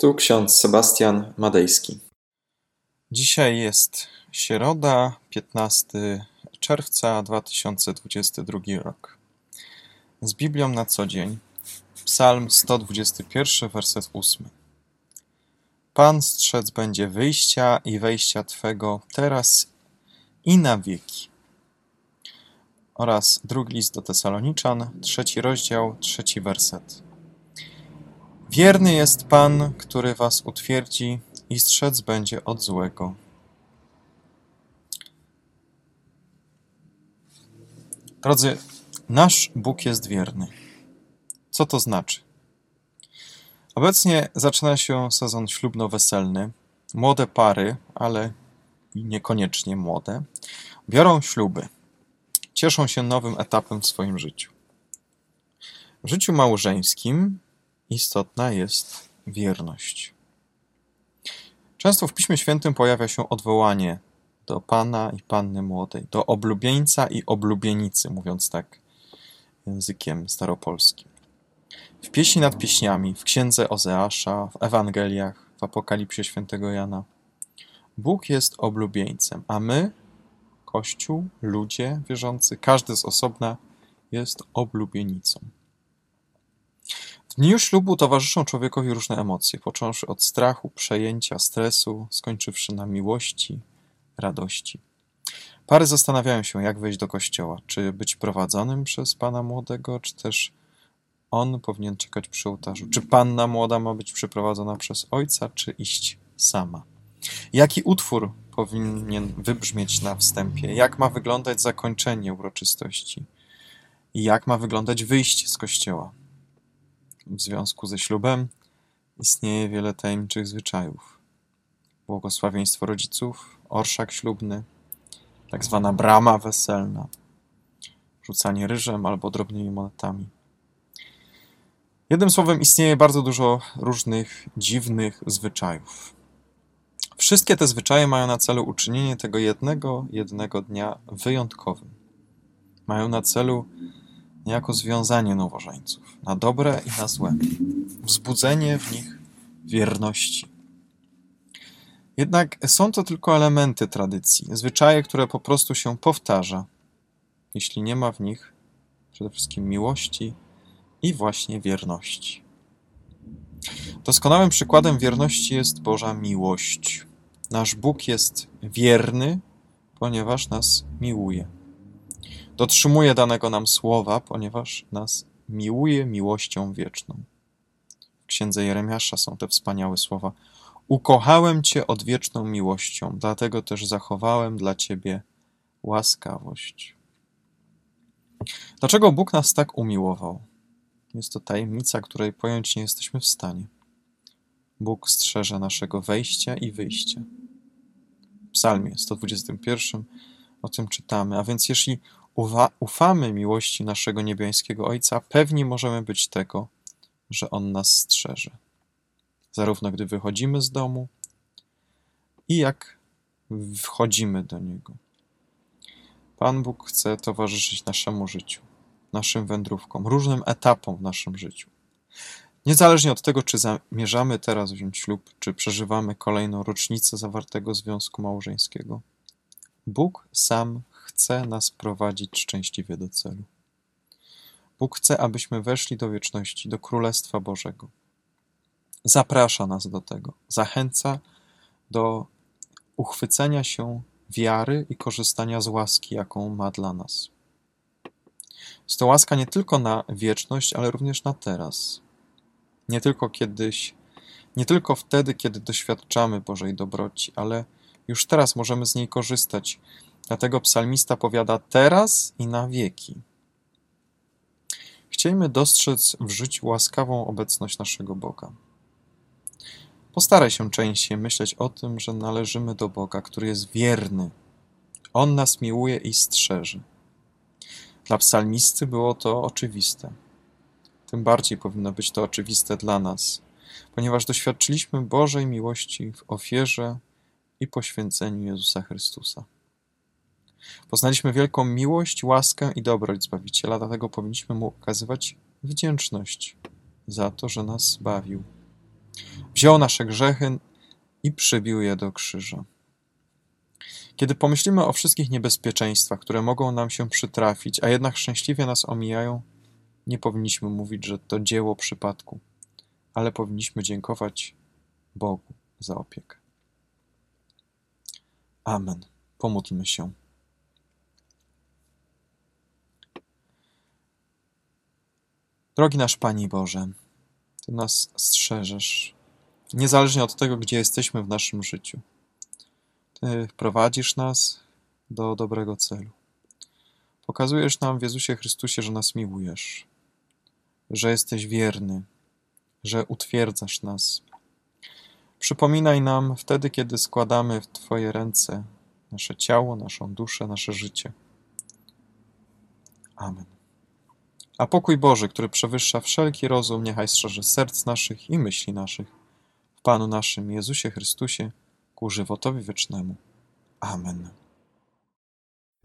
Tu ksiądz Sebastian Madejski. Dzisiaj jest środa, 15 czerwca 2022 rok. Z Biblią na co dzień. Psalm 121, werset 8. Pan strzec będzie wyjścia i wejścia Twego teraz i na wieki. Oraz drugi list do Tesaloniczan, trzeci rozdział, trzeci werset. Wierny jest Pan, który was utwierdzi i strzec będzie od złego. Drodzy, nasz Bóg jest wierny. Co to znaczy? Obecnie zaczyna się sezon ślubno-weselny. Młode pary, ale niekoniecznie młode, biorą śluby. Cieszą się nowym etapem w swoim życiu. W życiu małżeńskim istotna jest wierność. Często w Piśmie Świętym pojawia się odwołanie do Pana i Panny Młodej, do oblubieńca i oblubienicy, mówiąc tak językiem staropolskim. W pieśni nad pieśniami, w księdze Ozeasza, w Ewangeliach, w Apokalipsie Świętego Jana. Bóg jest oblubieńcem, a my, Kościół, ludzie wierzący, każdy z osobna jest oblubienicą dniu ślubu towarzyszą człowiekowi różne emocje, począwszy od strachu, przejęcia, stresu, skończywszy na miłości, radości. Pary zastanawiają się, jak wejść do kościoła. Czy być prowadzonym przez pana młodego, czy też on powinien czekać przy ołtarzu. Czy panna młoda ma być przyprowadzona przez ojca, czy iść sama. Jaki utwór powinien wybrzmieć na wstępie? Jak ma wyglądać zakończenie uroczystości? Jak ma wyglądać wyjście z kościoła? W związku ze ślubem istnieje wiele tajemniczych zwyczajów. Błogosławieństwo rodziców, orszak ślubny, tak zwana brama weselna, rzucanie ryżem albo drobnymi monetami. Jednym słowem, istnieje bardzo dużo różnych dziwnych zwyczajów. Wszystkie te zwyczaje mają na celu uczynienie tego jednego, jednego dnia wyjątkowym. Mają na celu niejako związanie nowożeńców na dobre i na złe, wzbudzenie w nich wierności. Jednak są to tylko elementy tradycji, zwyczaje, które po prostu się powtarza, jeśli nie ma w nich przede wszystkim miłości i właśnie wierności. Doskonałym przykładem wierności jest Boża miłość. Nasz Bóg jest wierny, ponieważ nas miłuje. Dotrzymuje danego nam słowa, ponieważ nas miłuje miłością wieczną. W księdze Jeremiasza są te wspaniałe słowa. Ukochałem Cię odwieczną miłością, dlatego też zachowałem dla Ciebie łaskawość. Dlaczego Bóg nas tak umiłował? Jest to tajemnica, której pojąć nie jesteśmy w stanie. Bóg strzeże naszego wejścia i wyjścia. W Psalmie 121 o tym czytamy. A więc jeśli ufamy miłości naszego niebiańskiego Ojca, pewni możemy być tego, że On nas strzeże. Zarówno gdy wychodzimy z domu i jak wchodzimy do Niego. Pan Bóg chce towarzyszyć naszemu życiu, naszym wędrówkom, różnym etapom w naszym życiu. Niezależnie od tego, czy zamierzamy teraz wziąć ślub, czy przeżywamy kolejną rocznicę zawartego związku małżeńskiego, Bóg sam chce nas prowadzić szczęśliwie do celu. Bóg chce, abyśmy weszli do wieczności, do Królestwa Bożego. Zaprasza nas do tego, zachęca do uchwycenia się wiary i korzystania z łaski, jaką ma dla nas. Jest to łaska nie tylko na wieczność, ale również na teraz. Nie tylko kiedyś, nie tylko wtedy, kiedy doświadczamy Bożej dobroci, ale już teraz możemy z niej korzystać Dlatego psalmista powiada teraz i na wieki. Chciejmy dostrzec w życiu łaskawą obecność naszego Boga. Postaraj się częściej myśleć o tym, że należymy do Boga, który jest wierny. On nas miłuje i strzeży. Dla psalmisty było to oczywiste. Tym bardziej powinno być to oczywiste dla nas, ponieważ doświadczyliśmy Bożej miłości w ofierze i poświęceniu Jezusa Chrystusa. Poznaliśmy wielką miłość, łaskę i dobroć Zbawiciela, dlatego powinniśmy Mu okazywać wdzięczność za to, że nas zbawił. wziął nasze grzechy i przybił je do krzyża. Kiedy pomyślimy o wszystkich niebezpieczeństwach, które mogą nam się przytrafić, a jednak szczęśliwie nas omijają, nie powinniśmy mówić, że to dzieło przypadku, ale powinniśmy dziękować Bogu za opiekę. Amen. Pomódlmy się. Drogi nasz Panie Boże, Ty nas strzeżesz, niezależnie od tego, gdzie jesteśmy w naszym życiu. Ty prowadzisz nas do dobrego celu. Pokazujesz nam w Jezusie Chrystusie, że nas miłujesz, że jesteś wierny, że utwierdzasz nas. Przypominaj nam wtedy, kiedy składamy w Twoje ręce nasze ciało, naszą duszę, nasze życie. Amen. A pokój Boży, który przewyższa wszelki rozum, niechaj strzeże serc naszych i myśli naszych. W Panu naszym Jezusie Chrystusie, ku żywotowi wiecznemu. Amen.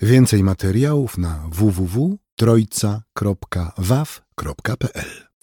Więcej materiałów na www.trojca.waw.pl